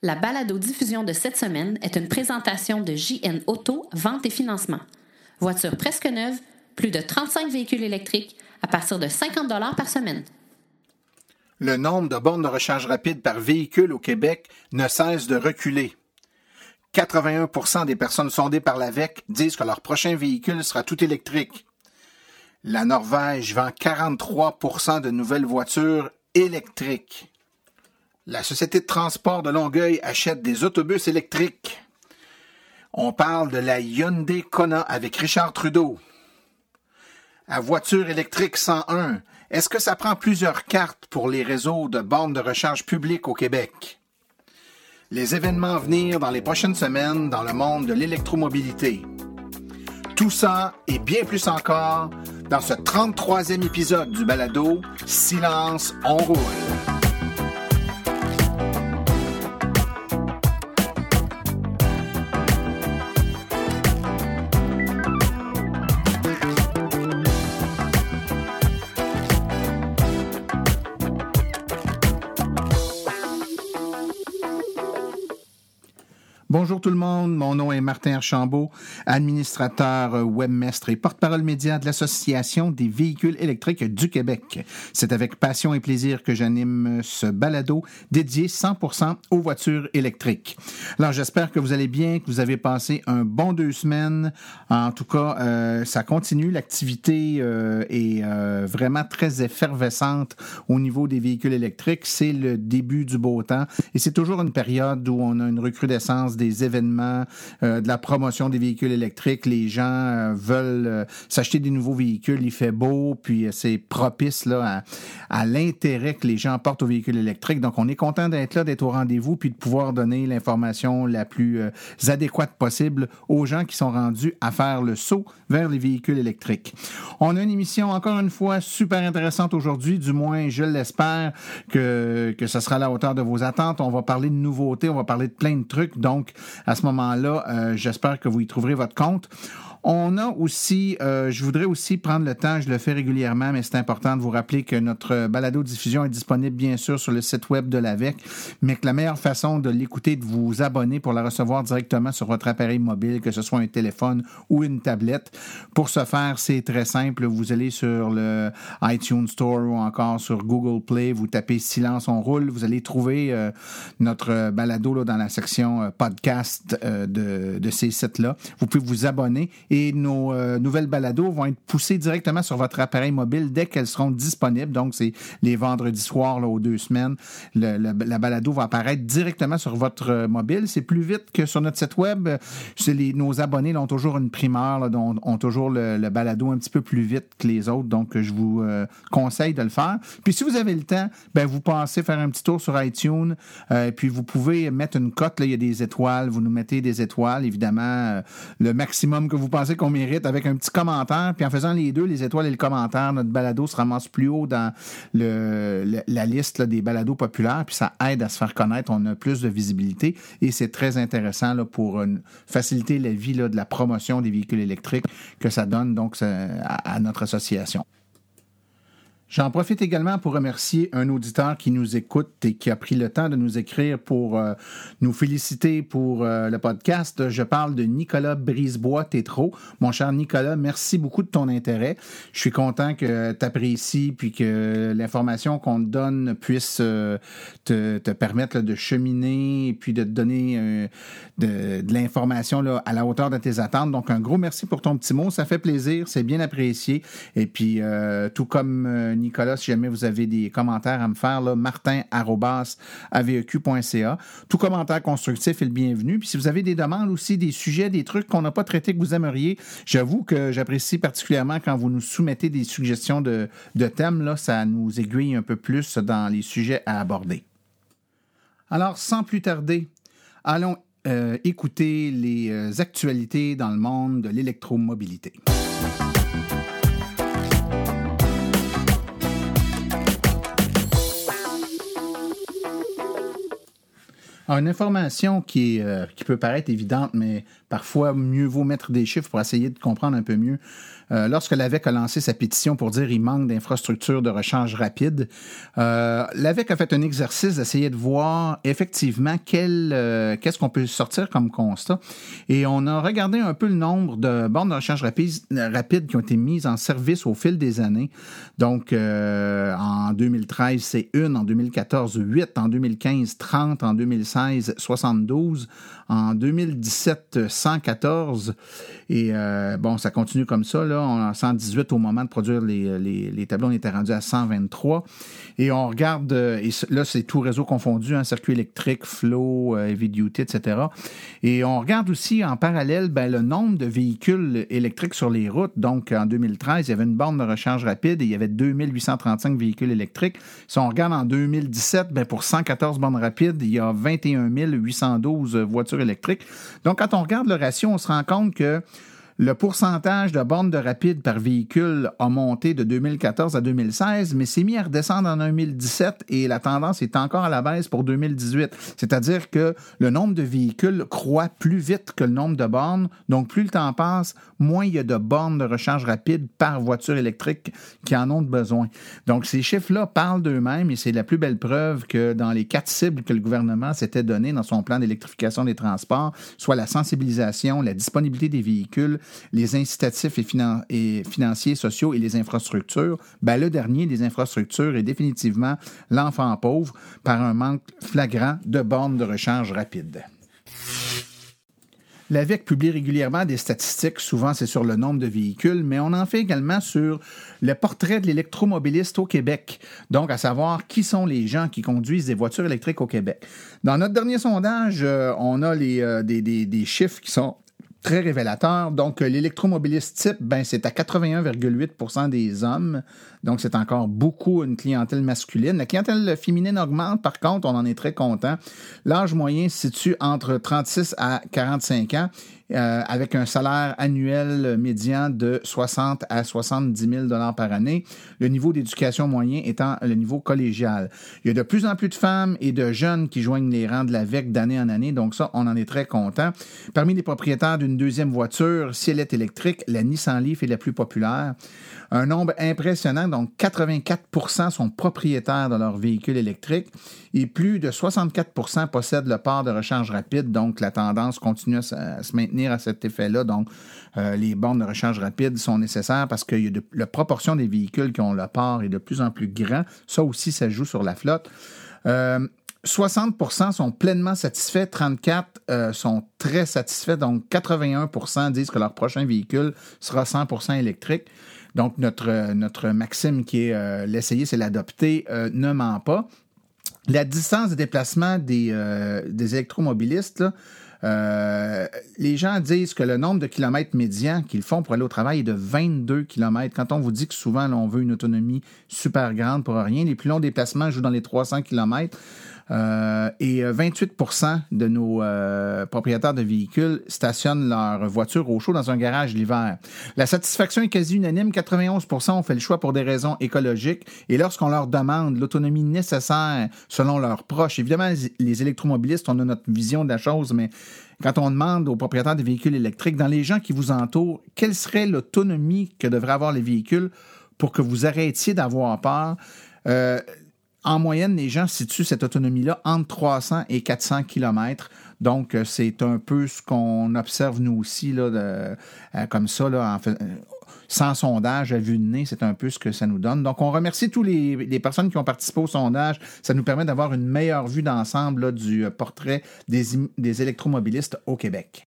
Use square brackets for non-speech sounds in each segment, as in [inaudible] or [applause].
La balado-diffusion de cette semaine est une présentation de JN Auto, vente et financement. Voiture presque neuve, plus de 35 véhicules électriques à partir de 50 par semaine. Le nombre de bornes de recharge rapide par véhicule au Québec ne cesse de reculer. 81% des personnes sondées par l'AVEC disent que leur prochain véhicule sera tout électrique. La Norvège vend 43% de nouvelles voitures électriques. La Société de transport de Longueuil achète des autobus électriques. On parle de la Hyundai Kona avec Richard Trudeau. À voiture électrique 101, est-ce que ça prend plusieurs cartes pour les réseaux de bornes de recharge publiques au Québec? Les événements à venir dans les prochaines semaines dans le monde de l'électromobilité. Tout ça et bien plus encore dans ce 33e épisode du balado Silence, on roule. Bonjour tout le monde, mon nom est Martin Archambault, administrateur euh, webmestre et porte-parole média de l'Association des véhicules électriques du Québec. C'est avec passion et plaisir que j'anime ce balado dédié 100% aux voitures électriques. Alors j'espère que vous allez bien, que vous avez passé un bon deux semaines. En tout cas, euh, ça continue, l'activité euh, est vraiment très effervescente au niveau des véhicules électriques. C'est le début du beau temps et c'est toujours une période où on a une recrudescence des événements, euh, de la promotion des véhicules électriques. Les gens euh, veulent euh, s'acheter des nouveaux véhicules, il fait beau, puis c'est propice là, à, l'intérêt que les gens portent aux véhicules électriques. Donc, on est content d'être là, d'être au rendez-vous, puis de pouvoir donner l'information la plus adéquate possible aux gens qui sont rendus à faire le saut vers les véhicules électriques. On a une émission, encore une fois, super intéressante aujourd'hui, du moins, je l'espère, que, que ce sera à la hauteur de vos attentes. On va parler de nouveautés, on va parler de plein de trucs. Donc, à ce moment-là, euh, j'espère que vous y trouverez votre compte. On a aussi, euh, je voudrais aussi prendre le temps, je le fais régulièrement, mais c'est important de vous rappeler que notre balado diffusion est disponible bien sûr sur le site web de l'AVEC, mais que la meilleure façon de l'écouter, de vous abonner pour la recevoir directement sur votre appareil mobile, que ce soit un téléphone ou une tablette. Pour ce faire, c'est très simple. Vous allez sur le iTunes Store ou encore sur Google Play, vous tapez Silence on roule, vous allez trouver euh, notre balado là, dans la section euh, podcast de, de ces sites-là. Vous pouvez vous abonner et nos euh, nouvelles balados vont être poussées directement sur votre appareil mobile dès qu'elles seront disponibles. Donc, c'est les vendredis soirs, aux deux semaines. la balado va apparaître directement sur votre euh, mobile. C'est plus vite que sur notre site web. Nos abonnés ont toujours une primeur, là, ont, toujours le, balado un petit peu plus vite que les autres. Donc, je vous euh, conseille de le faire. Puis, si vous avez le temps, ben, vous passez faire un petit tour sur iTunes. puis, vous pouvez mettre une cote. Il y a des étoiles. Vous nous mettez des étoiles. Évidemment, le maximum que vous pensez qu'on mérite avec un petit commentaire. Puis en faisant les deux, les étoiles et le commentaire, notre balado se ramasse plus haut dans la liste des balados populaires. Puis ça aide à se faire connaître. On a plus de visibilité et c'est très intéressant pour faciliter la vie de la promotion des véhicules électriques que ça donne donc à notre association. J'en profite également pour remercier un auditeur qui nous écoute et qui a pris le temps de nous écrire pour euh, nous féliciter pour euh, le podcast. Je parle de Nicolas Brisebois-Tétro. Mon cher Nicolas, merci beaucoup de ton intérêt. Je suis content que tu apprécies puis que l'information qu'on te donne puisse euh, te, permettre de cheminer et puis de te donner de, de l'information à la hauteur de tes attentes. Donc, un gros merci pour ton petit mot. Ça fait plaisir, c'est bien apprécié. Et puis, tout comme Nicolas, si jamais vous avez des commentaires à me faire, martin.aveq.ca. Tout commentaire constructif est le bienvenu. Puis si vous avez des demandes aussi, des sujets, des trucs qu'on n'a pas traités que vous aimeriez, j'avoue que j'apprécie particulièrement quand vous nous soumettez des suggestions de, thèmes. Là, ça nous aiguille un peu plus dans les sujets à aborder. Alors, sans plus tarder, allons euh, écouter les euh, actualités dans le monde de l'électromobilité. Alors, une information euh, qui peut paraître évidente, mais parfois mieux vaut mettre des chiffres pour essayer de comprendre un peu mieux. Euh, lorsque l'AVEC a lancé sa pétition pour dire qu'il manque d'infrastructures de rechange rapide, euh, l'AVEC a fait un exercice d'essayer de voir effectivement quel, euh, qu'est-ce qu'on peut sortir comme constat. Et on a regardé un peu le nombre de bornes de rechange rapide, qui ont été mises en service au fil des années. Donc, euh, en 2013, c'est une, en 2014, 8, en 2015, 30, en 2016, 72, en 2017, 114. Et bon, ça continue comme ça. Là. A 118 au moment de produire les, les, les tableaux. On était rendu à 123. Et on regarde, euh, et là, c'est tout réseau confondu, un hein, circuit électrique, flow, euh, heavy duty, etc. Et on regarde aussi en parallèle ben, le nombre de véhicules électriques sur les routes. Donc, en 2013, il y avait une borne de recharge rapide et il y avait 2835 véhicules électriques. Si on regarde en 2017, ben, pour 114 bornes rapides, il y a 21 812 voitures électrique. Donc, quand on regarde le ratio, on se rend compte que le pourcentage de bornes de rapide par véhicule a monté de 2014 à 2016, mais s'est mis à redescendre en 2017 et la tendance est encore à la baisse pour 2018. C'est-à-dire que le nombre de véhicules croît plus vite que le nombre de bornes. Donc, plus le temps passe, moins il y a de bornes de recharge rapide par voiture électrique qui en ont besoin. Donc, ces chiffres-là parlent d'eux-mêmes et c'est la plus belle preuve que dans les quatre cibles que le gouvernement s'était donné dans son plan d'électrification des transports, soit la sensibilisation, la disponibilité des véhicules, les incitatifs et, financiers, sociaux et les infrastructures, ben, le dernier, les infrastructures, est définitivement l'enfant pauvre par un manque flagrant de bornes de recharge rapide. L'AVEC publie régulièrement des statistiques, souvent c'est sur le nombre de véhicules, mais on en fait également sur le portrait de l'électromobiliste au Québec, donc à savoir qui sont les gens qui conduisent des voitures électriques au Québec. Dans notre dernier sondage, euh, on a euh, des, des, des chiffres qui sont très révélateur. Donc, l'électromobiliste type, ben, c'est à 81,8% des hommes. Donc, c'est encore beaucoup une clientèle masculine. La clientèle féminine augmente, par contre, on en est très content. L'âge moyen se situe entre 36 à 45 ans euh, avec un salaire annuel médian de 60 à 70 000 dollars par année, le niveau d'éducation moyen étant le niveau collégial. Il y a de plus en plus de femmes et de jeunes qui joignent les rangs de la VEC d'année en année, donc ça, on en est très content. Parmi les propriétaires d'une deuxième voiture, si elle est électrique, la Nissan Leaf est la plus populaire. Un nombre impressionnant, donc 84% sont propriétaires de leur véhicule électrique et plus de 64% possèdent le port de recharge rapide, donc la tendance continue à se maintenir à cet effet-là. Donc, euh, les bornes de recharge rapide sont nécessaires parce que la proportion des véhicules qui ont le port est de plus en plus grand. Ça aussi, ça joue sur la flotte. 60% euh, sont pleinement satisfaits, 34 euh, sont très satisfaits, donc 81% disent que leur prochain véhicule sera 100% électrique. Donc, notre, maxime qui est euh, l'essayer, c'est l'adopter, euh, ne ment pas. La distance de déplacement des, euh, des électromobilistes, les gens disent que le nombre de kilomètres médians qu'ils font pour aller au travail est de 22 kilomètres. Quand on vous dit que souvent, on veut une autonomie super grande pour rien, les plus longs déplacements jouent dans les 300 kilomètres. Euh, et 28% euh, de nos euh, propriétaires de véhicules stationnent leur voiture au chaud dans un garage l'hiver. La satisfaction est quasi unanime. 91% ont fait le choix pour des raisons écologiques. Et lorsqu'on leur demande l'autonomie nécessaire selon leurs proches, évidemment, les électromobilistes, on a notre vision de la chose, mais quand on demande aux propriétaires de véhicules électriques, dans les gens qui vous entourent, quelle serait l'autonomie que devraient avoir les véhicules pour que vous arrêtiez d'avoir peur? En moyenne, les gens situent cette autonomie-là entre 300 et 400 km. Donc, euh, c'est un peu ce qu'on observe nous aussi, euh, comme ça, là, euh, sans sondage, à vue de nez, c'est un peu ce que ça nous donne. Donc, on remercie tous les, personnes qui ont participé au sondage. Ça nous permet d'avoir une meilleure vue d'ensemble du portrait des électromobilistes au Québec.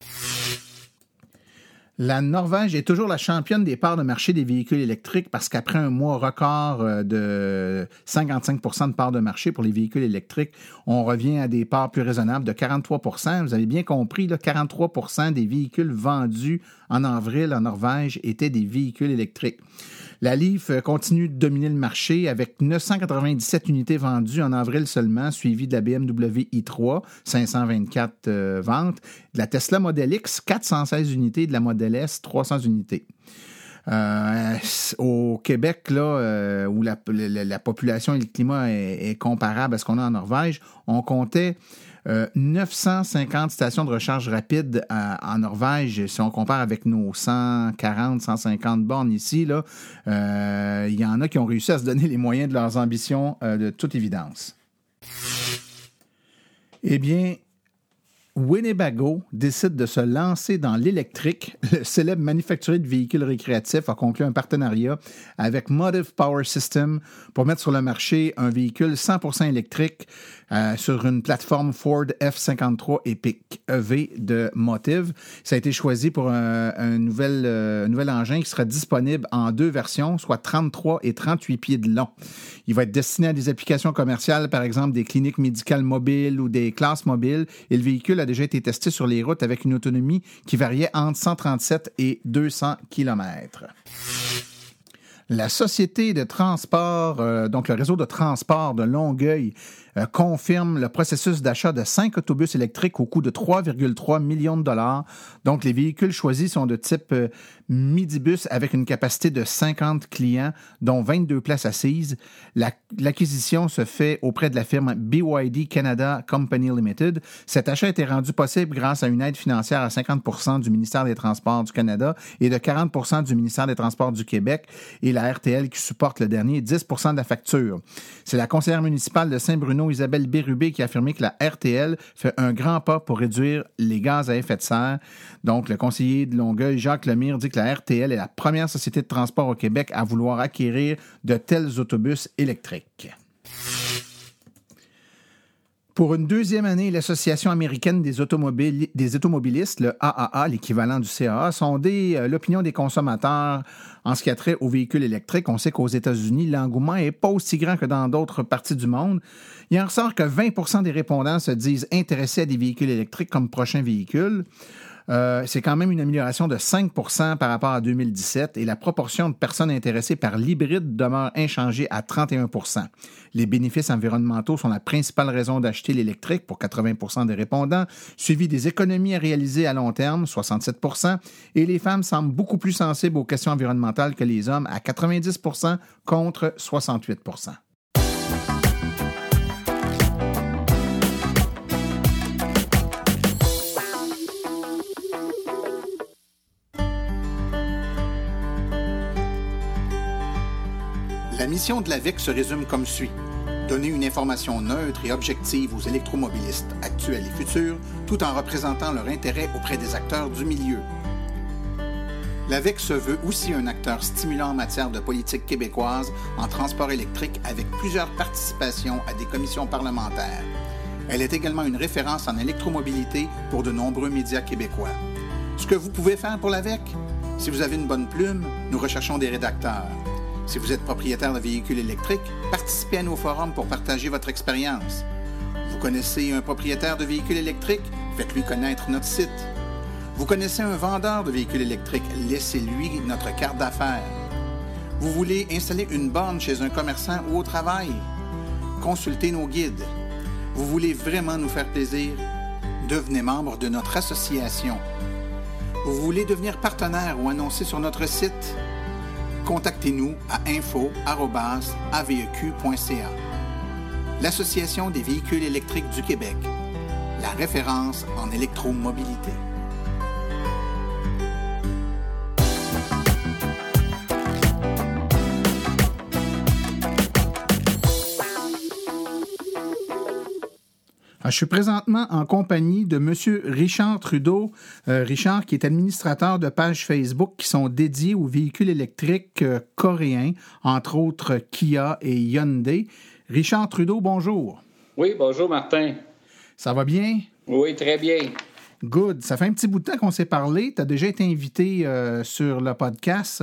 La Norvège est toujours la championne des parts de marché des véhicules électriques parce qu'après un mois record euh, de 55% de parts de marché pour les véhicules électriques, on revient à des parts plus raisonnables de 43% Vous avez bien compris, là, 43% des véhicules vendus en avril en Norvège étaient des véhicules électriques. La Leaf euh, continue de dominer le marché avec 997 unités vendues en avril seulement, suivi de la BMW i3, 524 euh, ventes, de la Tesla Model X, 416 unités, de la Model S, 300 unités. Euh, au Québec, là, où la, population et le climat est, est comparable à ce qu'on a en Norvège, on comptait 950 stations de recharge rapide en Norvège, si on compare avec nos 140, 150 bornes ici, là, il y en a qui ont réussi à se donner les moyens de leurs ambitions de toute évidence. Eh bien, Winnebago décide de se lancer dans l'électrique. [laughs] Le célèbre manufacturier de véhicules récréatifs a conclu un partenariat avec Motive Power System pour mettre sur le marché un véhicule 100% électrique euh, sur une plateforme Ford F53 Epic EV de Motive. Ça a été choisi pour un, nouvel, euh, nouvel engin qui sera disponible en deux versions, soit 33 et 38 pieds de long. Il va être destiné à des applications commerciales, par exemple des cliniques médicales mobiles ou des classes mobiles. Et le véhicule a déjà été testé sur les routes avec une autonomie qui variait entre 137 et 200 km. La société de transport, euh, donc le réseau de transport de Longueuil, euh, confirme le processus d'achat de cinq autobus électriques au coût de 3,3 millions de dollars. Donc, les véhicules choisis sont de type euh, midibus avec une capacité de 50 clients, dont 22 places assises. L'acquisition se fait auprès de la firme BYD Canada Company Limited. Cet achat a été rendu possible grâce à une aide financière à 50 du ministère des Transports du Canada et de 40 du ministère des Transports du Québec et la RTL qui supporte le dernier 10 de la facture. C'est la conseillère municipale de Saint-Bruno Isabelle Bérubé qui a affirmé que la RTL fait un grand pas pour réduire les gaz à effet de serre. Donc, le conseiller de Longueuil, Jacques Lemire, dit que la RTL est la première société de transport au Québec à vouloir acquérir de tels autobus électriques. Pour une deuxième année, l'Association américaine des, des automobilistes, le AAA, l'équivalent du CAA, sondé euh, l'opinion des consommateurs en ce qui a trait aux véhicules électriques. On sait qu'aux États-Unis, l'engouement n'est pas aussi grand que dans d'autres parties du monde. Il en ressort que 20% des répondants se disent intéressés à des véhicules électriques comme prochain véhicule. Euh, c'est quand même une amélioration de 5% par rapport à 2017 et la proportion de personnes intéressées par l'hybride demeure inchangée à 31% Les bénéfices environnementaux sont la principale raison d'acheter l'électrique pour 80% des répondants, suivi des économies à réaliser à long terme, 67% et les femmes semblent beaucoup plus sensibles aux questions environnementales que les hommes à 90% contre 68 La mission de l'AVEC se résume comme suit. Donner une information neutre et objective aux électromobilistes actuels et futurs, tout en représentant leur intérêt auprès des acteurs du milieu. L'AVEC se veut aussi un acteur stimulant en matière de politique québécoise en transport électrique avec plusieurs participations à des commissions parlementaires. Elle est également une référence en électromobilité pour de nombreux médias québécois. Ce que vous pouvez faire pour l'AVEC? Si vous avez une bonne plume, nous recherchons des rédacteurs. Si vous êtes propriétaire de véhicules électriques, participez à nos forums pour partager votre expérience. Vous connaissez un propriétaire de véhicules électriques? Faites-lui connaître notre site. Vous connaissez un vendeur de véhicules électriques? Laissez-lui notre carte d'affaires. Vous voulez installer une borne chez un commerçant ou au travail? Consultez nos guides. Vous voulez vraiment nous faire plaisir? Devenez membre de notre association. Vous voulez devenir partenaire ou annoncer sur notre site? Contactez-nous à info.aveq.ca. L'Association des véhicules électriques du Québec, la référence en électromobilité. Je suis présentement en compagnie de M. Richard Trudeau. Euh, Richard, qui est administrateur de pages Facebook qui sont dédiées aux véhicules électriques euh, coréens, entre autres Kia et Hyundai. Richard Trudeau, bonjour. Oui, bonjour Martin. Ça va bien? Oui, très bien. Good. Ça fait un petit bout de temps qu'on s'est parlé. Tu as déjà été invité euh, sur le podcast.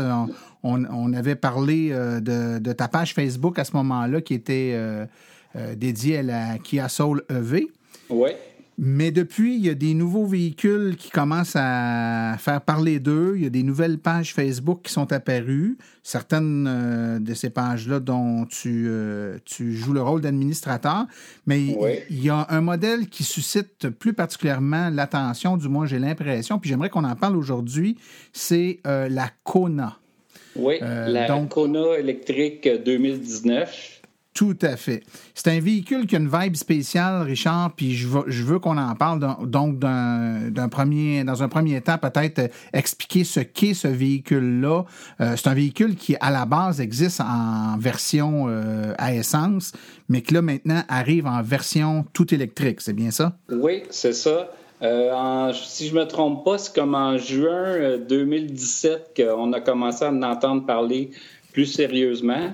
On, avait parlé de, ta page Facebook à ce moment-là qui était euh, dédié à la Kia Soul EV. Oui. Mais depuis, il y a des nouveaux véhicules qui commencent à faire parler d'eux. Il y a des nouvelles pages Facebook qui sont apparues. Certaines euh, de ces pages-là dont tu, euh, tu, joues le rôle d'administrateur. Mais il y a un modèle qui suscite plus particulièrement l'attention, du moins j'ai l'impression, puis j'aimerais qu'on en parle aujourd'hui, c'est la Kona. Oui, la Kona électrique 2019. Tout à fait. C'est un véhicule qui a une vibe spéciale, Richard, puis je veux, qu'on en parle. Donc, premier, dans un premier temps, peut-être euh, expliquer ce qu'est ce véhicule-là. Euh, c'est un véhicule qui, à la base, existe en version euh, à essence, mais qui là, maintenant, arrive en version tout électrique. C'est bien ça? Oui, c'est ça. si je me trompe pas, c'est comme en juin 2017 qu'on a commencé à en entendre parler plus sérieusement.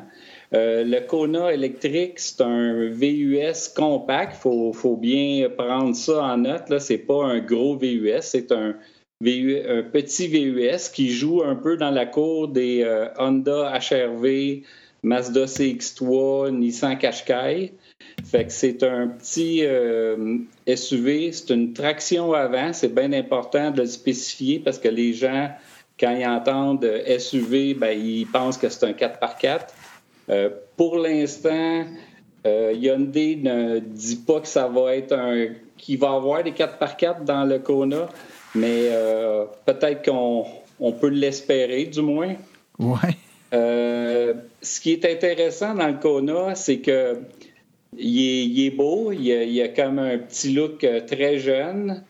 Euh, le Kona électrique, c'est un VUS compact. Il faut, bien prendre ça en note. Ce n'est pas un gros VUS, c'est un, petit VUS qui joue un peu dans la cour des euh, Honda HRV, Mazda CX3, Nissan Qashqai. Fait que c'est un petit euh, SUV, c'est une traction avant. C'est bien important de le spécifier parce que les gens, quand ils entendent SUV, ben, ils pensent que c'est un 4x4. Euh, pour l'instant, euh, Hyundai ne dit pas que ça va être un. qu'il va avoir des 4x4 dans le Kona, mais euh, peut-être qu'on peut l'espérer, du moins. Ouais. ce qui est intéressant dans le Kona, c'est que il est, beau, il a, il a, comme un petit look très jeune.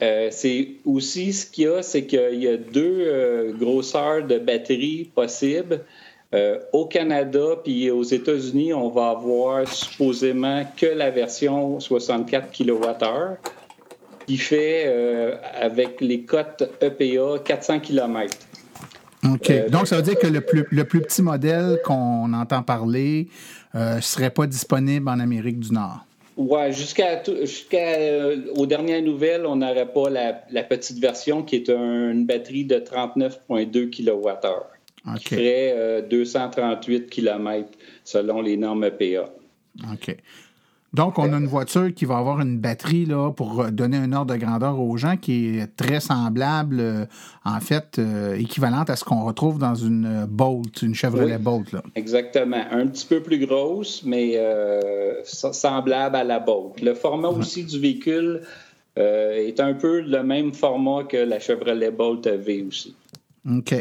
c'est aussi ce qu'il y a, c'est qu'il y a deux grosseurs de batterie possibles. Euh, au Canada puis aux États-Unis, on va avoir supposément que la version 64 kWh qui fait, euh, avec les cotes EPA, 400 km. OK. Euh, donc, ça veut dire que le plus, le plus petit modèle qu'on entend parler ne serait pas disponible en Amérique du Nord. Oui, jusqu'à aux dernières nouvelles, on n'aurait pas la, la, petite version qui est une batterie de 39,2 kWh qui ferait 238 euh, km selon les normes EPA. OK. Donc, on a une voiture qui va avoir une batterie là, pour donner un ordre de grandeur aux gens qui est très semblable, euh, en fait, euh, équivalente à ce qu'on retrouve dans une Bolt, une Chevrolet Bolt. Là. Exactement. Un petit peu plus grosse, mais semblable à la Bolt. Le format aussi du véhicule est un peu le même format que la Chevrolet Bolt V aussi. OK.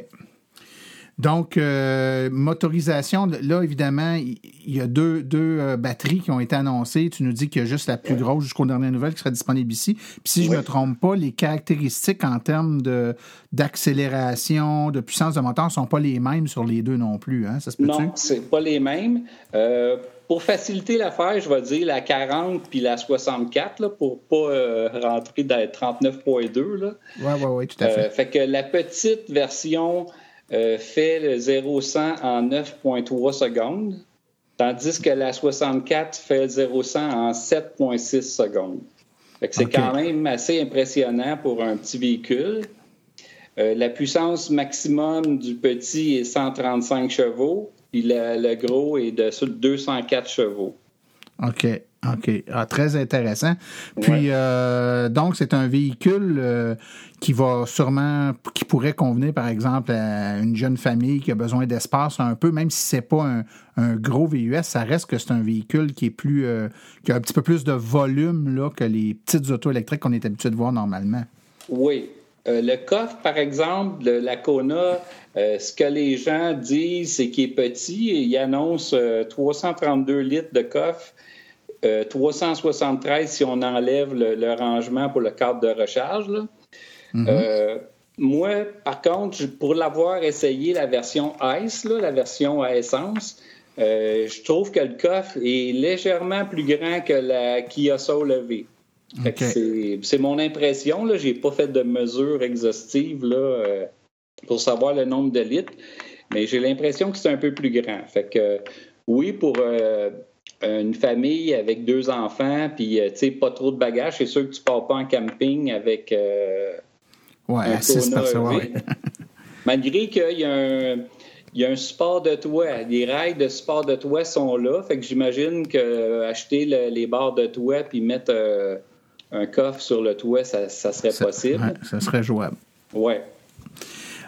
Donc, euh, motorisation, là, évidemment, il y a deux, deux euh, batteries qui ont été annoncées. Tu nous dis qu'il y a juste la plus grosse jusqu'aux dernières nouvelles qui sera disponible ici. Puis si je ne me trompe pas, les caractéristiques en termes de, d'accélération, de puissance de moteur ne sont pas les mêmes sur les deux non plus. Hein? Ça se non, c'est pas les mêmes. Euh, pour faciliter l'affaire, je vais dire la 40 puis la 64 là, pour pas rentrer dans 39.2. Oui, oui, oui, tout à fait. fait que la petite version euh, fait le 0-100 en 9,3 secondes, tandis que la 64 fait le 0-100 en 7,6 secondes. c'est quand même assez impressionnant pour un petit véhicule. Euh, la puissance maximum du petit est 135 chevaux, puis le, gros est de 204 chevaux. OK. OK. Ah, très intéressant. Puis, euh, donc, c'est un véhicule euh, qui va sûrement, qui pourrait convenir, par exemple, à une jeune famille qui a besoin d'espace un peu, même si c'est pas un, gros VUS, ça reste que c'est un véhicule qui est plus, euh, qui a un petit peu plus de volume là, que les petites autos électriques qu'on est habitué de voir normalement. Oui. le coffre, par exemple, de la Kona, ce que les gens disent, c'est qu'il est petit. Il annonce 332 litres de coffre 373 euh, si on enlève le, rangement pour le cadre de recharge. Mm-hmm. Euh, moi, par contre, pour l'avoir essayé, la version Ice, la version à essence, euh, je trouve que le coffre est légèrement plus grand que la Kia Soul EV. C'est mon impression. Je n'ai pas fait de mesure exhaustive là, pour savoir le nombre de litres, mais j'ai l'impression que c'est un peu plus grand. Fait que oui, pour une famille avec deux enfants, puis euh, tu sais, pas trop de bagages, c'est sûr que tu pars pas en camping avec. Euh, ouais, un six personnes, [laughs] Malgré qu'il y a un. Il y a un support de toit. Les rails de support de toit sont là. Fait que j'imagine qu'acheter les barres de toit puis mettre euh, un coffre sur le toit, ça, serait possible. ça serait jouable. Ouais.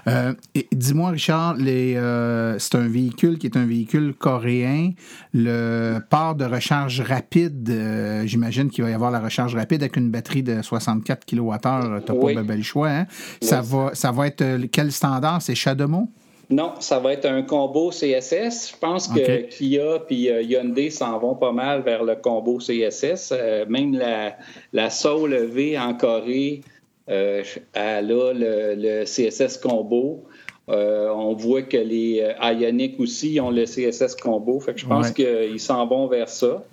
Euh, dis-moi, Richard, euh, c'est un véhicule qui est un véhicule coréen. Le port de recharge rapide, euh, j'imagine qu'il va y avoir la recharge rapide avec une batterie de 64 kWh. Tu n'as pas de bel choix. Hein? Ça, va, ça va être quel standard? C'est CHAdeMO? Non, ça va être un combo CSS. Je pense que Kia et euh, Hyundai s'en vont pas mal vers le combo CSS. Même la, la Soul V en Corée, elle a le, CSS combo. on voit que les Ioniq aussi ont le CSS combo. Fait que je pense qu'ils s'en vont vers ça.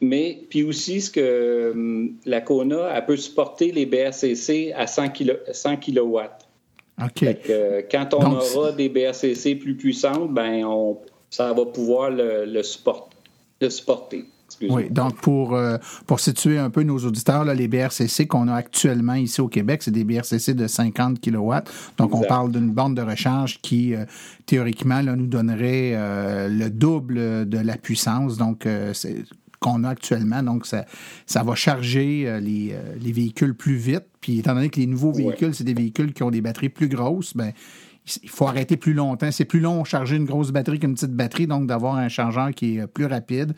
mais puis aussi, ce que hum, la Kona, elle peut supporter les BRCC à 100, 100 kW. Euh, quand on aura des BRCC plus puissantes, ben on, ça va pouvoir le, le, supporter. Oui, donc pour, euh, pour situer un peu nos auditeurs, les BRCC qu'on a actuellement ici au Québec, c'est des BRCC de 50 kW. Donc on parle d'une bande de recharge qui, euh, théoriquement, là, nous donnerait le double de la puissance. Donc c'est qu'on a actuellement. Donc, ça, ça va charger euh, les, euh, les, véhicules plus vite. Puis, étant donné que les nouveaux véhicules, c'est des véhicules qui ont des batteries plus grosses, ben, il faut arrêter plus longtemps. C'est plus long charger une grosse batterie qu'une petite batterie, donc d'avoir un chargeur qui est euh, plus rapide,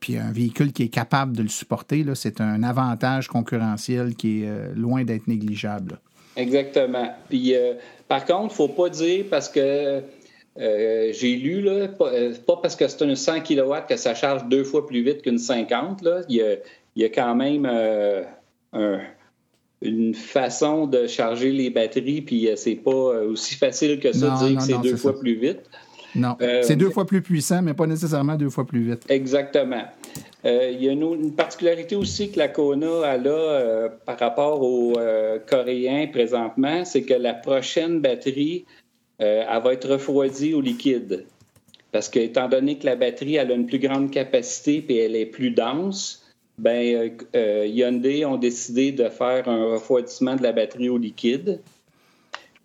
puis un véhicule qui est capable de le supporter, c'est un avantage concurrentiel qui est loin d'être négligeable. Exactement. Puis, par contre, faut pas dire parce que euh, j'ai lu, là, euh, pas, parce que c'est une 100 kW que ça charge deux fois plus vite qu'une 50. Là. Il, y a, quand même euh, une façon de charger les batteries, puis c'est pas aussi facile que ça de dire que c'est deux fois plus vite. Non, c'est deux fois plus puissant, mais pas nécessairement deux fois plus vite. Exactement. il y a une, particularité aussi que la Kona a là par rapport aux Coréens présentement, c'est que la prochaine batterie euh, elle va être refroidie au liquide. Parce que, étant donné que la batterie elle a une plus grande capacité et elle est plus dense, ben, euh, euh, Hyundai ont décidé de faire un refroidissement de la batterie au liquide.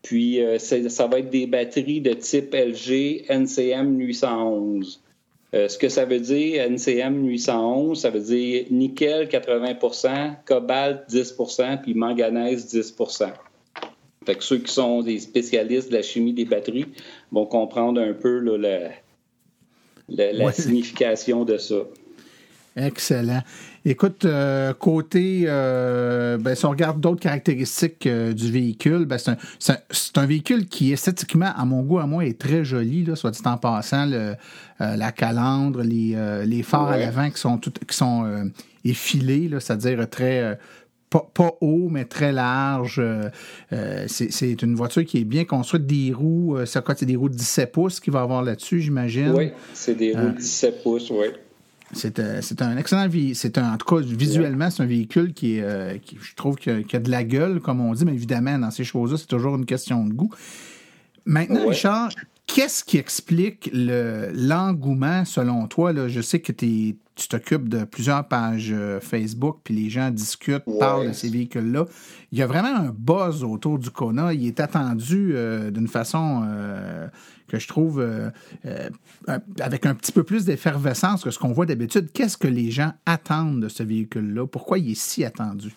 Puis, ça va être des batteries de type LG NCM 811. ce que ça veut dire, NCM 811, ça veut dire nickel 80% cobalt 10% puis manganèse 10% fait que ceux qui sont des spécialistes de la chimie des batteries vont comprendre un peu la, signification de ça. Excellent. Écoute, euh, côté, euh, ben, si on regarde d'autres caractéristiques euh, du véhicule, ben, c'est un, véhicule qui esthétiquement, à mon goût, à moi, est très joli, là, soit dit en passant, la calandre, les, les phares à l'avant qui sont, tout, qui sont effilés, c'est-à-dire très pas, haut, mais très large. Euh, c'est une voiture qui est bien construite. Des roues, euh, c'est des roues de 17 pouces qu'il va avoir là-dessus, j'imagine. Oui, c'est des roues de 17 pouces, oui. C'est un excellent c'est en tout cas visuellement c'est un véhicule qui est qui, je trouve qui a, de la gueule comme on dit mais évidemment dans ces choses-là c'est toujours une question de goût. Maintenant Richard, qu'est-ce qui explique l'engouement selon toi là, je sais que tu tu t'occupes de plusieurs pages euh, Facebook, puis les gens discutent, parlent de ces véhicules-là. Il y a vraiment un buzz autour du Kona. Il est attendu euh, d'une façon euh, que je trouve avec un petit peu plus d'effervescence que ce qu'on voit d'habitude. Qu'est-ce que les gens attendent de ce véhicule-là? Pourquoi il est si attendu?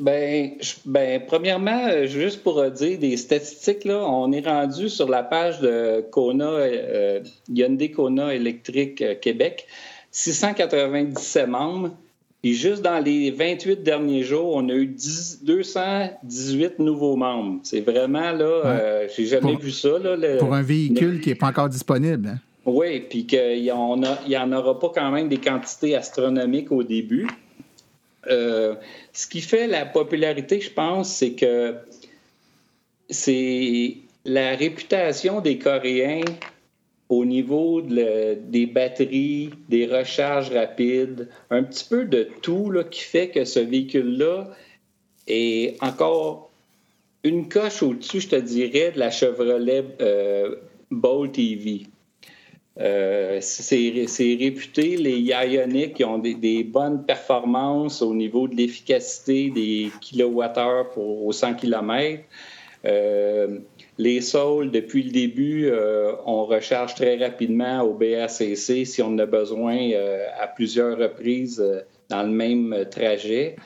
Ben, ben, premièrement, juste pour dire des statistiques, là, on est rendu sur la page de Kona, Hyundai Kona électrique Québec. 697 membres. Et juste dans les 28 derniers jours, on a eu 218 nouveaux membres. C'est vraiment, là, euh, j'ai jamais vu ça. Là, pour un véhicule qui n'est pas encore disponible. Hein? Oui, puis qu'il n'y en aura pas quand même des quantités astronomiques au début. Euh, ce qui fait la popularité, je pense, c'est que c'est la réputation des Coréens au niveau des batteries, des recharges rapides, un petit peu de tout là, qui fait que ce véhicule-là est encore une coche au-dessus, je te dirais, de la Chevrolet euh, Bolt EV. Euh, c'est réputé, les Ioniq qui ont des, bonnes performances au niveau de l'efficacité des kilowattheures pour aux 100 km. Les sols, depuis le début, euh, on recharge très rapidement au BACC si on en a besoin euh, à plusieurs reprises euh, dans le même trajet.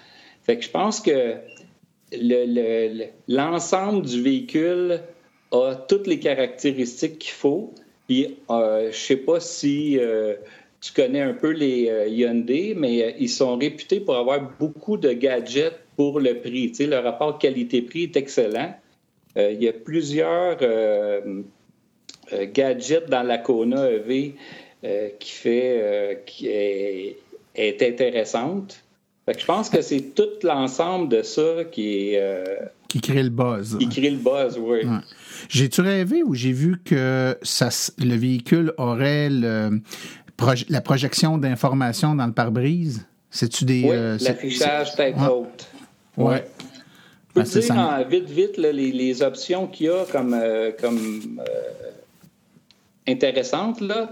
Fait que je pense que l'ensemble du véhicule a toutes les caractéristiques qu'il faut. Puis, je ne sais pas si tu connais un peu les Hyundai, mais ils sont réputés pour avoir beaucoup de gadgets pour le prix. Tu sais, le rapport qualité-prix est excellent. Il y a plusieurs gadgets dans la Kona EV qui fait qui est, est intéressante. je pense que c'est tout l'ensemble de ça qui est. qui crée le buzz. Qui crée le buzz, oui. J'ai-tu rêvé ou j'ai vu que ça, le véhicule aurait le, la projection d'informations dans le pare-brise? C'est-tu des. Oui, euh, l'affichage tête haute. Oui. Je peux dire en, vite, vite les, options qu'il y a comme, euh, comme euh, intéressantes. Là.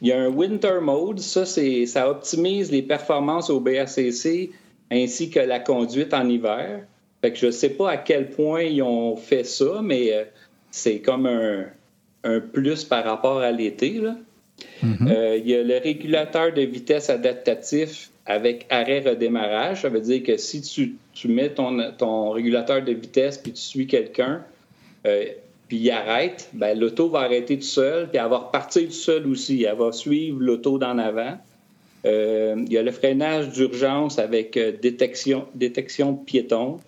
Il y a un Winter Mode, ça, ça optimise les performances au BACC ainsi que la conduite en hiver. Fait que je ne sais pas à quel point ils ont fait ça, mais c'est comme un, un, plus par rapport à l'été. Mm-hmm. Euh, il y a le régulateur de vitesse adaptatif avec arrêt-redémarrage. Ça veut dire que si tu, tu mets ton, ton, régulateur de vitesse puis tu suis quelqu'un, euh, puis il arrête, ben, l'auto va arrêter tout seul, puis elle va repartir tout seul aussi. Elle va suivre l'auto d'en avant. Euh, il y a le freinage d'urgence avec détection, détection de piétons,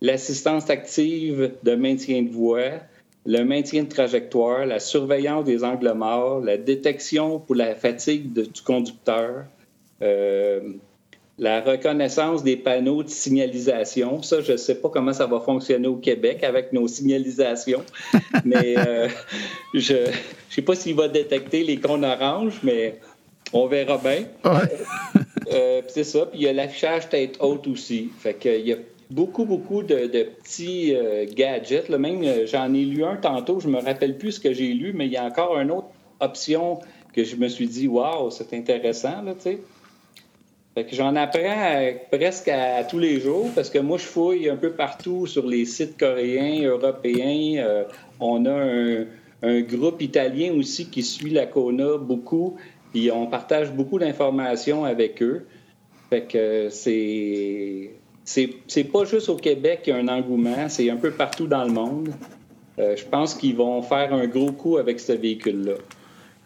l'assistance active de maintien de voie, le maintien de trajectoire, la surveillance des angles morts, la détection pour la fatigue du conducteur, euh, la reconnaissance des panneaux de signalisation. Ça, je ne sais pas comment ça va fonctionner au Québec avec nos signalisations, [laughs] mais euh, je ne sais pas s'il va détecter les cônes oranges, mais on verra bien. Euh, c'est ça. Puis il y a l'affichage tête haute aussi. Fait qu'il y a beaucoup, beaucoup de, petits euh, gadgets. Même, euh, j'en ai lu un tantôt, je me rappelle plus ce que j'ai lu, mais il y a encore une autre option que je me suis dit, waouh, c'est intéressant, là, tu sais. J'en apprends presque à, tous les jours parce que moi, je fouille un peu partout sur les sites coréens, européens. Euh, on a un, groupe italien aussi qui suit la Kona beaucoup, puis on partage beaucoup d'informations avec eux. Fait que c'est c'est pas juste au Québec qu'il y a un engouement, c'est un peu partout dans le monde. Euh, je pense qu'ils vont faire un gros coup avec ce véhicule-là.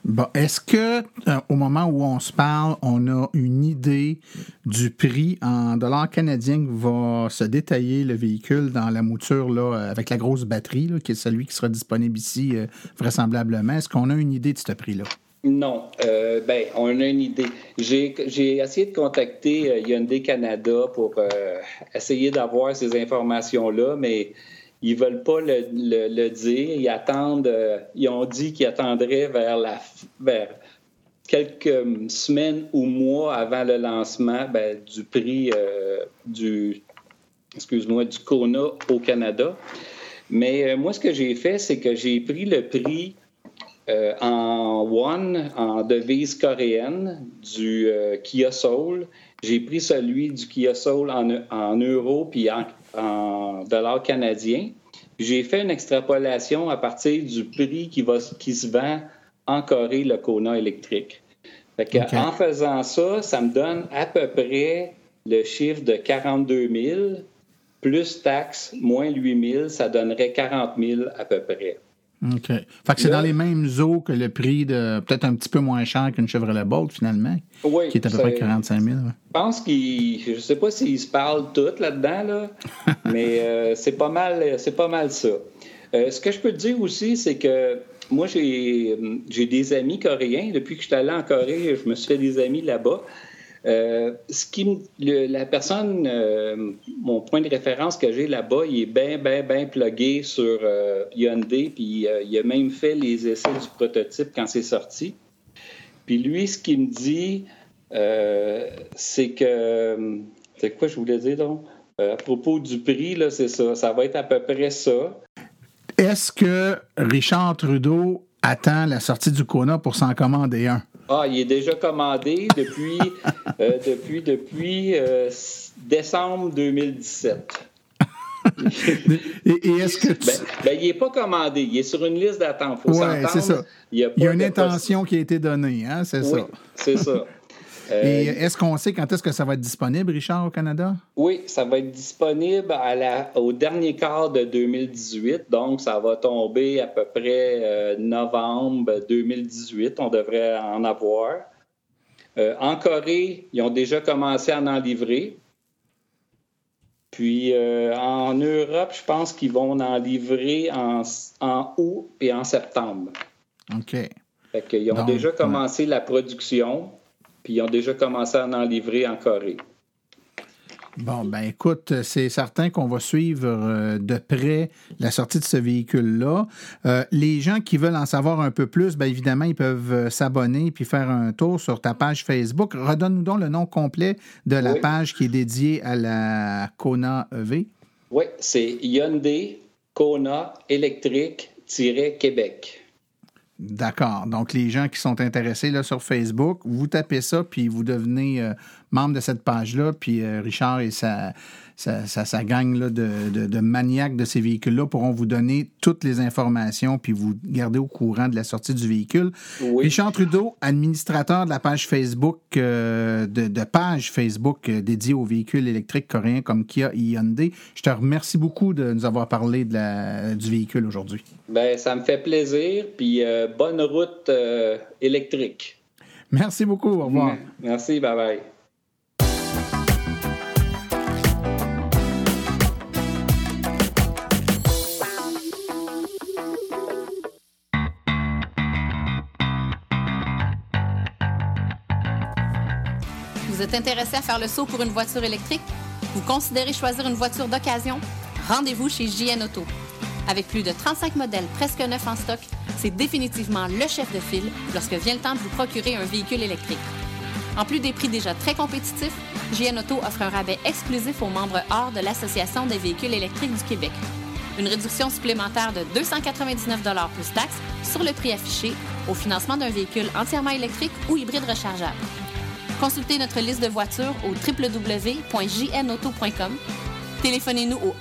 Bon, est-ce que euh, au moment où on se parle, on a une idée du prix en dollars canadiens que va se détailler le véhicule dans la mouture là, avec la grosse batterie, qui est celui qui sera disponible ici euh, vraisemblablement? Est-ce qu'on a une idée de ce prix-là? Non. Euh, ben, on a une idée. J'ai, essayé de contacter euh, Hyundai Canada pour euh, essayer d'avoir ces informations-là, mais ils veulent pas le, dire. Ils attendent. Euh, ils ont dit qu'ils attendraient vers la vers quelques semaines ou mois avant le lancement ben, du prix du excuse-moi du Kona au Canada. Mais moi, ce que j'ai fait, c'est que j'ai pris le prix euh, en one, en devise coréenne, du euh, Kia Soul. J'ai pris celui du Kia Soul en, en euros puis en, dollars canadiens. J'ai fait une extrapolation à partir du prix qui, va, qui se vend en Corée, le Kona électrique. En faisant ça, ça me donne à peu près le chiffre de 42 000 plus taxes moins 8 000, ça donnerait 40 000 à peu près. OK. Fait que c'est dans les mêmes eaux que le prix de peut-être un petit peu moins cher qu'une Chevrolet Bolt, finalement. Oui. Qui est à peu près 45 000. Je pense qu'ils. Je sais pas s'ils se parlent tous là-dedans, là, [laughs] mais euh, c'est pas mal c'est pas mal ça. Euh, ce que je peux te dire aussi, c'est que moi, j'ai des amis coréens. Depuis que je suis allé en Corée, je me suis fait des amis là-bas. Euh, ce qui, la personne, euh, mon point de référence que j'ai là-bas, il est bien, bien, bien plugué sur euh, Hyundai, puis il a même fait les essais du prototype quand c'est sorti. Puis lui, ce qu'il me dit, c'est que. C'est quoi je voulais dire donc? à propos du prix, là, c'est ça. Ça va être à peu près ça. Est-ce que Richard Trudeau attend la sortie du Kona pour s'en commander un? Ah, il est déjà commandé depuis, [laughs] euh, depuis, depuis euh, décembre 2017. [laughs] et, est-ce que ben, ben, il n'est pas commandé, il est sur une liste d'attente. Oui, c'est ça. Il y a, une intention qui a été donnée, hein, c'est oui, ça. c'est ça. [laughs] Et euh, est-ce qu'on sait quand est-ce que ça va être disponible, Richard, au Canada? Oui, ça va être disponible au dernier quart de 2018. Donc, ça va tomber à peu près euh, novembre 2018. On devrait en avoir. Euh, en Corée, ils ont déjà commencé à en livrer. Puis en Europe, je pense qu'ils vont en livrer en, en août et en septembre. OK. Fait qu'ils ont déjà commencé la production, puis ils ont déjà commencé à en livrer en Corée. Bon, ben écoute, c'est certain qu'on va suivre euh, de près la sortie de ce véhicule-là. Euh, les gens qui veulent en savoir un peu plus, bien évidemment, ils peuvent euh, s'abonner puis faire un tour sur ta page Facebook. Redonne-nous donc le nom complet de la page qui est dédiée à la Kona EV. Oui, c'est Hyundai Kona électrique-Québec. D'accord. Donc, les gens qui sont intéressés là, sur Facebook, vous tapez ça, puis vous devenez membre de cette page-là, puis euh, Richard et sa, sa, gang là, de, de, maniaques de ces véhicules-là pourront vous donner toutes les informations puis vous garder au courant de la sortie du véhicule. Richard Trudeau, administrateur de la page Facebook, euh, de, page Facebook euh, dédiée aux véhicules électriques coréens comme Kia et Hyundai, je te remercie beaucoup de nous avoir parlé de la, du véhicule aujourd'hui. Ben, ça me fait plaisir, puis bonne route électrique. Merci beaucoup, au revoir. Merci, bye bye. Vous êtes intéressé à faire le saut pour une voiture électrique? Vous considérez choisir une voiture d'occasion? Rendez-vous chez JN Auto. Avec plus de 35 modèles presque neufs en stock, c'est définitivement le chef de file lorsque vient le temps de vous procurer un véhicule électrique. En plus des prix déjà très compétitifs, JN Auto offre un rabais exclusif aux membres hors de l'Association des véhicules électriques du Québec. Une réduction supplémentaire de 299 plus taxes sur le prix affiché au financement d'un véhicule entièrement électrique ou hybride rechargeable. Consultez notre liste de voitures au www.jnauto.com. Téléphonez-nous au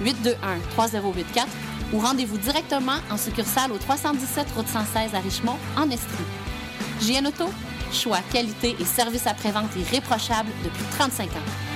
1-888-821-3084 ou rendez-vous directement en succursale au 317 Route 116 à Richmond, en Estrie. JN Auto, choix, qualité et service après-vente irréprochable depuis 35 ans.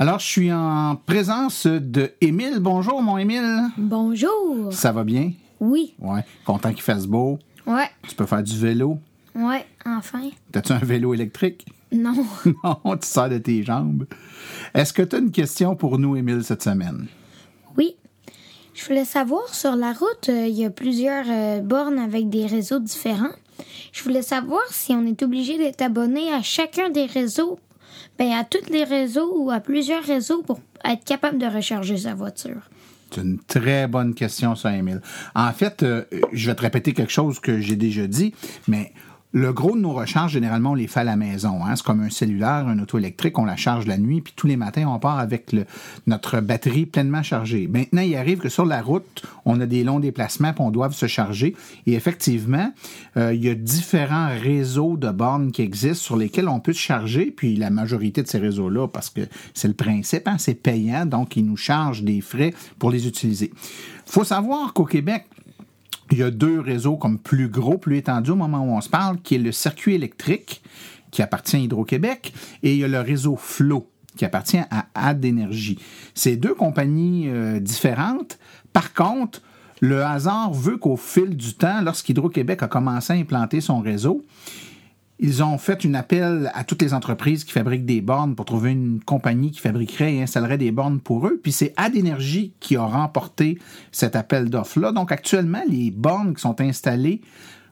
Alors, je suis en présence de Émile. Bonjour, mon Émile. Bonjour. Ça va bien? Oui. Ouais. Content qu'il fasse beau? Ouais. Tu peux faire du vélo? Ouais, enfin. T'as-tu un vélo électrique? Non. [laughs] non, tu sors de tes jambes. Est-ce que tu as une question pour nous, Émile, cette semaine? Oui. Je voulais savoir, sur la route, euh, il y a plusieurs euh, bornes avec des réseaux différents. Je voulais savoir si on est obligé d'être abonné à chacun des réseaux ben, à tous les réseaux ou à plusieurs réseaux pour être capable de recharger sa voiture? C'est une très bonne question, ça, Emile. En fait, euh, je vais te répéter quelque chose que j'ai déjà dit, mais le gros de nos recharges, généralement, on les fait à la maison. Hein. C'est comme un cellulaire, un auto électrique, on la charge la nuit, puis tous les matins, on part avec notre batterie pleinement chargée. Maintenant, il arrive que sur la route, on a des longs déplacements, puis on doit se charger. Et effectivement, euh, il y a différents réseaux de bornes qui existent sur lesquels on peut se charger, puis la majorité de ces réseaux-là, parce que c'est le principe, hein, c'est payant, donc ils nous chargent des frais pour les utiliser. faut savoir qu'au Québec, il y a deux réseaux comme plus gros, plus étendus au moment où on se parle, qui est le circuit électrique, qui appartient à Hydro-Québec, et il y a le réseau Flow, qui appartient à Ad Énergie. C'est deux compagnies euh, différentes. Par contre, le hasard veut qu'au fil du temps, lorsqu'Hydro-Québec a commencé à implanter son réseau, ils ont fait un appel à toutes les entreprises qui fabriquent des bornes pour trouver une compagnie qui fabriquerait et installerait des bornes pour eux. Puis c'est Ad qui a remporté cet appel d'offres-là. Donc actuellement, les bornes qui sont installées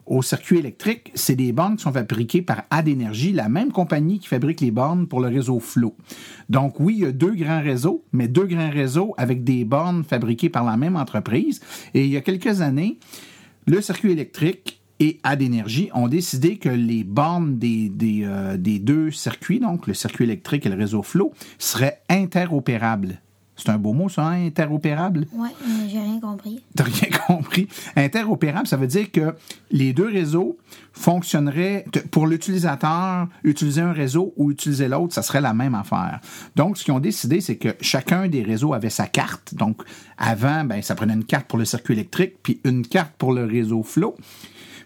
au circuit électrique, c'est des bornes qui sont fabriquées par Ad la même compagnie qui fabrique les bornes pour le réseau Flow. Donc oui, il y a deux grands réseaux, mais deux grands réseaux avec des bornes fabriquées par la même entreprise. Et il y a quelques années, le circuit électrique et Ad ont décidé que les bornes des, des, euh, des, deux circuits, donc le circuit électrique et le réseau Flow, seraient interopérables. C'est un beau mot, ça, hein, interopérable? Oui, mais j'ai rien compris. T'as rien [laughs] compris. Interopérable, ça veut dire que les deux réseaux fonctionneraient, pour l'utilisateur, utiliser un réseau ou utiliser l'autre, ça serait la même affaire. Donc, ce qu'ils ont décidé, c'est que chacun des réseaux avait sa carte. Donc, avant, ben, ça prenait une carte pour le circuit électrique, puis une carte pour le réseau Flow.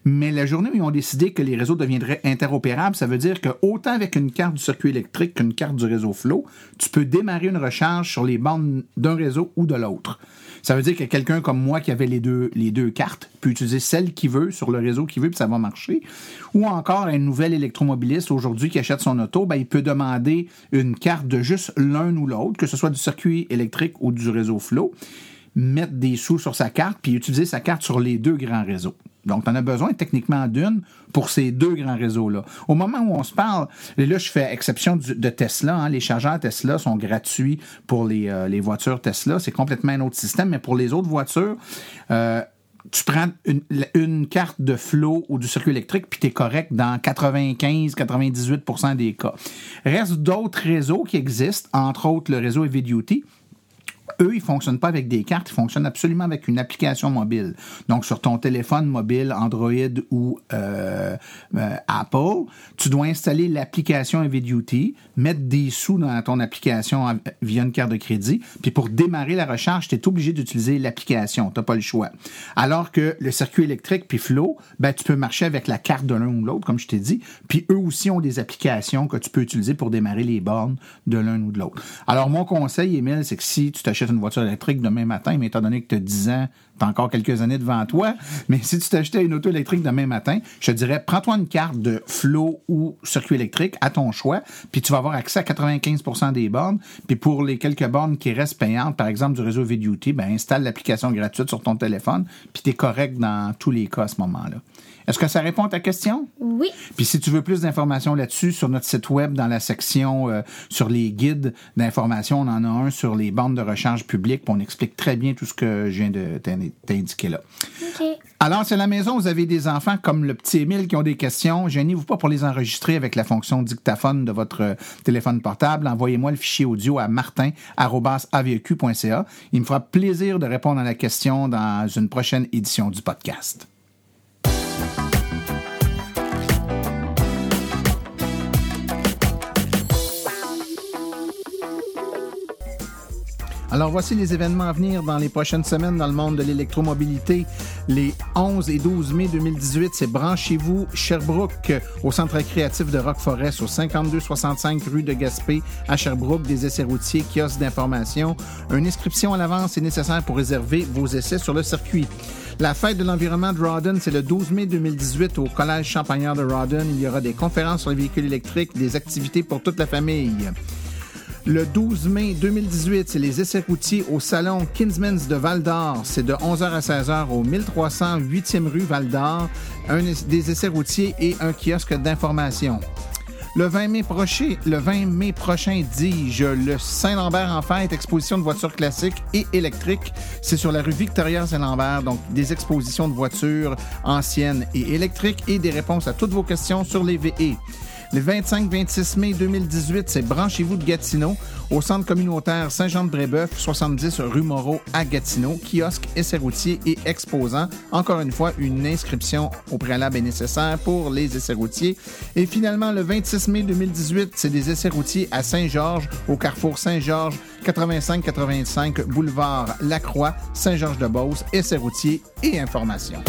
Mais la journée où ils ont décidé que les réseaux deviendraient interopérables, ça veut dire que autant avec une carte du circuit électrique qu'une carte du réseau Flow, tu peux démarrer une recharge sur les bandes d'un réseau ou de l'autre. Ça veut dire que quelqu'un comme moi qui avait les deux, les deux cartes peut utiliser celle qu'il veut sur le réseau qu'il veut, puis ça va marcher. Ou encore, un nouvel électromobiliste aujourd'hui qui achète son auto, ben, il peut demander une carte de juste l'un ou l'autre, que ce soit du circuit électrique ou du réseau Flow, mettre des sous sur sa carte, puis utiliser sa carte sur les deux grands réseaux. Donc, tu en as besoin techniquement d'une pour ces deux grands réseaux-là. Au moment où on se parle, et là, je fais exception de Tesla. Hein, les chargeurs Tesla sont gratuits pour les, euh, les voitures Tesla. C'est complètement un autre système, mais pour les autres voitures, euh, tu prends une, carte de flow ou du circuit électrique, puis tu es correct dans 95-98% des cas. Reste d'autres réseaux qui existent, entre autres le réseau Heavy Duty, eux, ils fonctionnent pas avec des cartes, ils fonctionnent absolument avec une application mobile. Donc, sur ton téléphone mobile, Android ou euh, euh, Apple, tu dois installer l'application Duty, mettre des sous dans ton application via une carte de crédit, puis pour démarrer la recharge, tu es obligé d'utiliser l'application, tu pas le choix. Alors que le circuit électrique puis Flow, ben, tu peux marcher avec la carte de l'un ou l'autre, comme je t'ai dit, puis eux aussi ont des applications que tu peux utiliser pour démarrer les bornes de l'un ou de l'autre. Alors, mon conseil, Emile, c'est que si tu t'achètes une voiture électrique demain matin, mais étant donné que tu as 10 ans, tu as encore quelques années devant toi. Mais si tu t'achetais une auto électrique demain matin, je te dirais, prends-toi une carte de flow ou circuit électrique à ton choix, puis tu vas avoir accès à 95% des bornes. Puis pour les quelques bornes qui restent payantes, par exemple du réseau V-Duty, ben, installe l'application gratuite sur ton téléphone, puis tu es correct dans tous les cas à ce moment-là. Est-ce que ça répond à ta question? Oui. Puis si tu veux plus d'informations là-dessus, sur notre site web, dans la section euh, sur les guides d'information, on en a un sur les bandes de recharge publiques, puis on explique très bien tout ce que je viens de t'indiquer là. OK. Alors, à la maison, vous avez des enfants comme le petit Émile qui ont des questions, gênez-vous pas pour les enregistrer avec la fonction dictaphone de votre euh, téléphone portable. Envoyez-moi le fichier audio à martin.aveq.ca. Il me fera plaisir de répondre à la question dans une prochaine édition du podcast. Alors voici les événements à venir dans les prochaines semaines dans le monde de l'électromobilité. Les 11 et 12 mai 2018, c'est Branchez-vous Sherbrooke au centre récréatif de Rock Forest au 5265 rue de Gaspé à Sherbrooke, des essais routiers, kiosques d'information. Une inscription à l'avance est nécessaire pour réserver vos essais sur le circuit. La fête de l'environnement de Rawdon, c'est le 12 mai 2018 au Collège Champagnard de Rawdon. Il y aura des conférences sur les véhicules électriques, des activités pour toute la famille. Le 12 mai 2018, c'est les essais routiers au salon Kinsman's de Val d'Or. C'est de 11h à 16h au 1308e rue Val d'Or. Des essais routiers et un kiosque d'information. Le 20 mai prochain, le 20 mai prochain, dis-je, le Saint-Lambert en fête, exposition de voitures classiques et électriques. C'est sur la rue Victoria Saint-Lambert, donc des expositions de voitures anciennes et électriques et des réponses à toutes vos questions sur les VE. Le 25-26 mai 2018, c'est Branchez-vous de Gatineau au centre communautaire Saint-Jean-de-Brébeuf, 70 rue Moreau à Gatineau, kiosque, essai routier et exposant. Encore une fois, une inscription au préalable est nécessaire pour les essais routiers. Et finalement, le 26 mai 2018, c'est des essais routiers à Saint-Georges, au carrefour Saint-Georges, 85-85 boulevard Lacroix, Saint-Georges-de-Beauce, essais routiers et informations.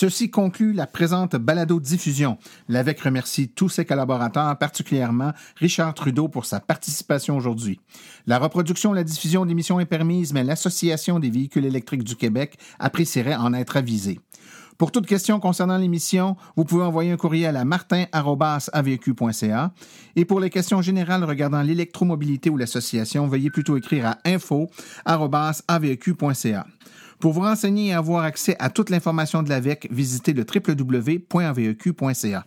Ceci conclut la présente balado-diffusion. L'AVEC remercie tous ses collaborateurs, particulièrement Richard Trudeau pour sa participation aujourd'hui. La reproduction et la diffusion d'émissions est permise, mais l'Association des véhicules électriques du Québec apprécierait en être avisée. Pour toute question concernant l'émission, vous pouvez envoyer un courrier à la martin.aveq.ca. Et pour les questions générales regardant l'électromobilité ou l'association, veuillez plutôt écrire à info.aveq.ca. Pour vous renseigner et avoir accès à toute l'information de l'AVEC, visitez le www.aveq.ca.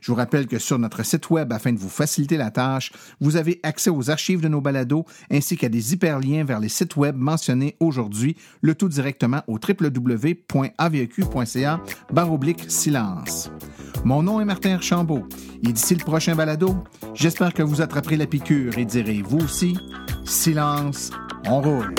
Je vous rappelle que sur notre site web, afin de vous faciliter la tâche, vous avez accès aux archives de nos balados ainsi qu'à des hyperliens vers les sites web mentionnés aujourd'hui, le tout directement au www.aveq.ca baroblique silence. Mon nom est Martin Archambault et d'ici le prochain balado, j'espère que vous attraperez la piqûre et direz vous aussi, silence, on roule.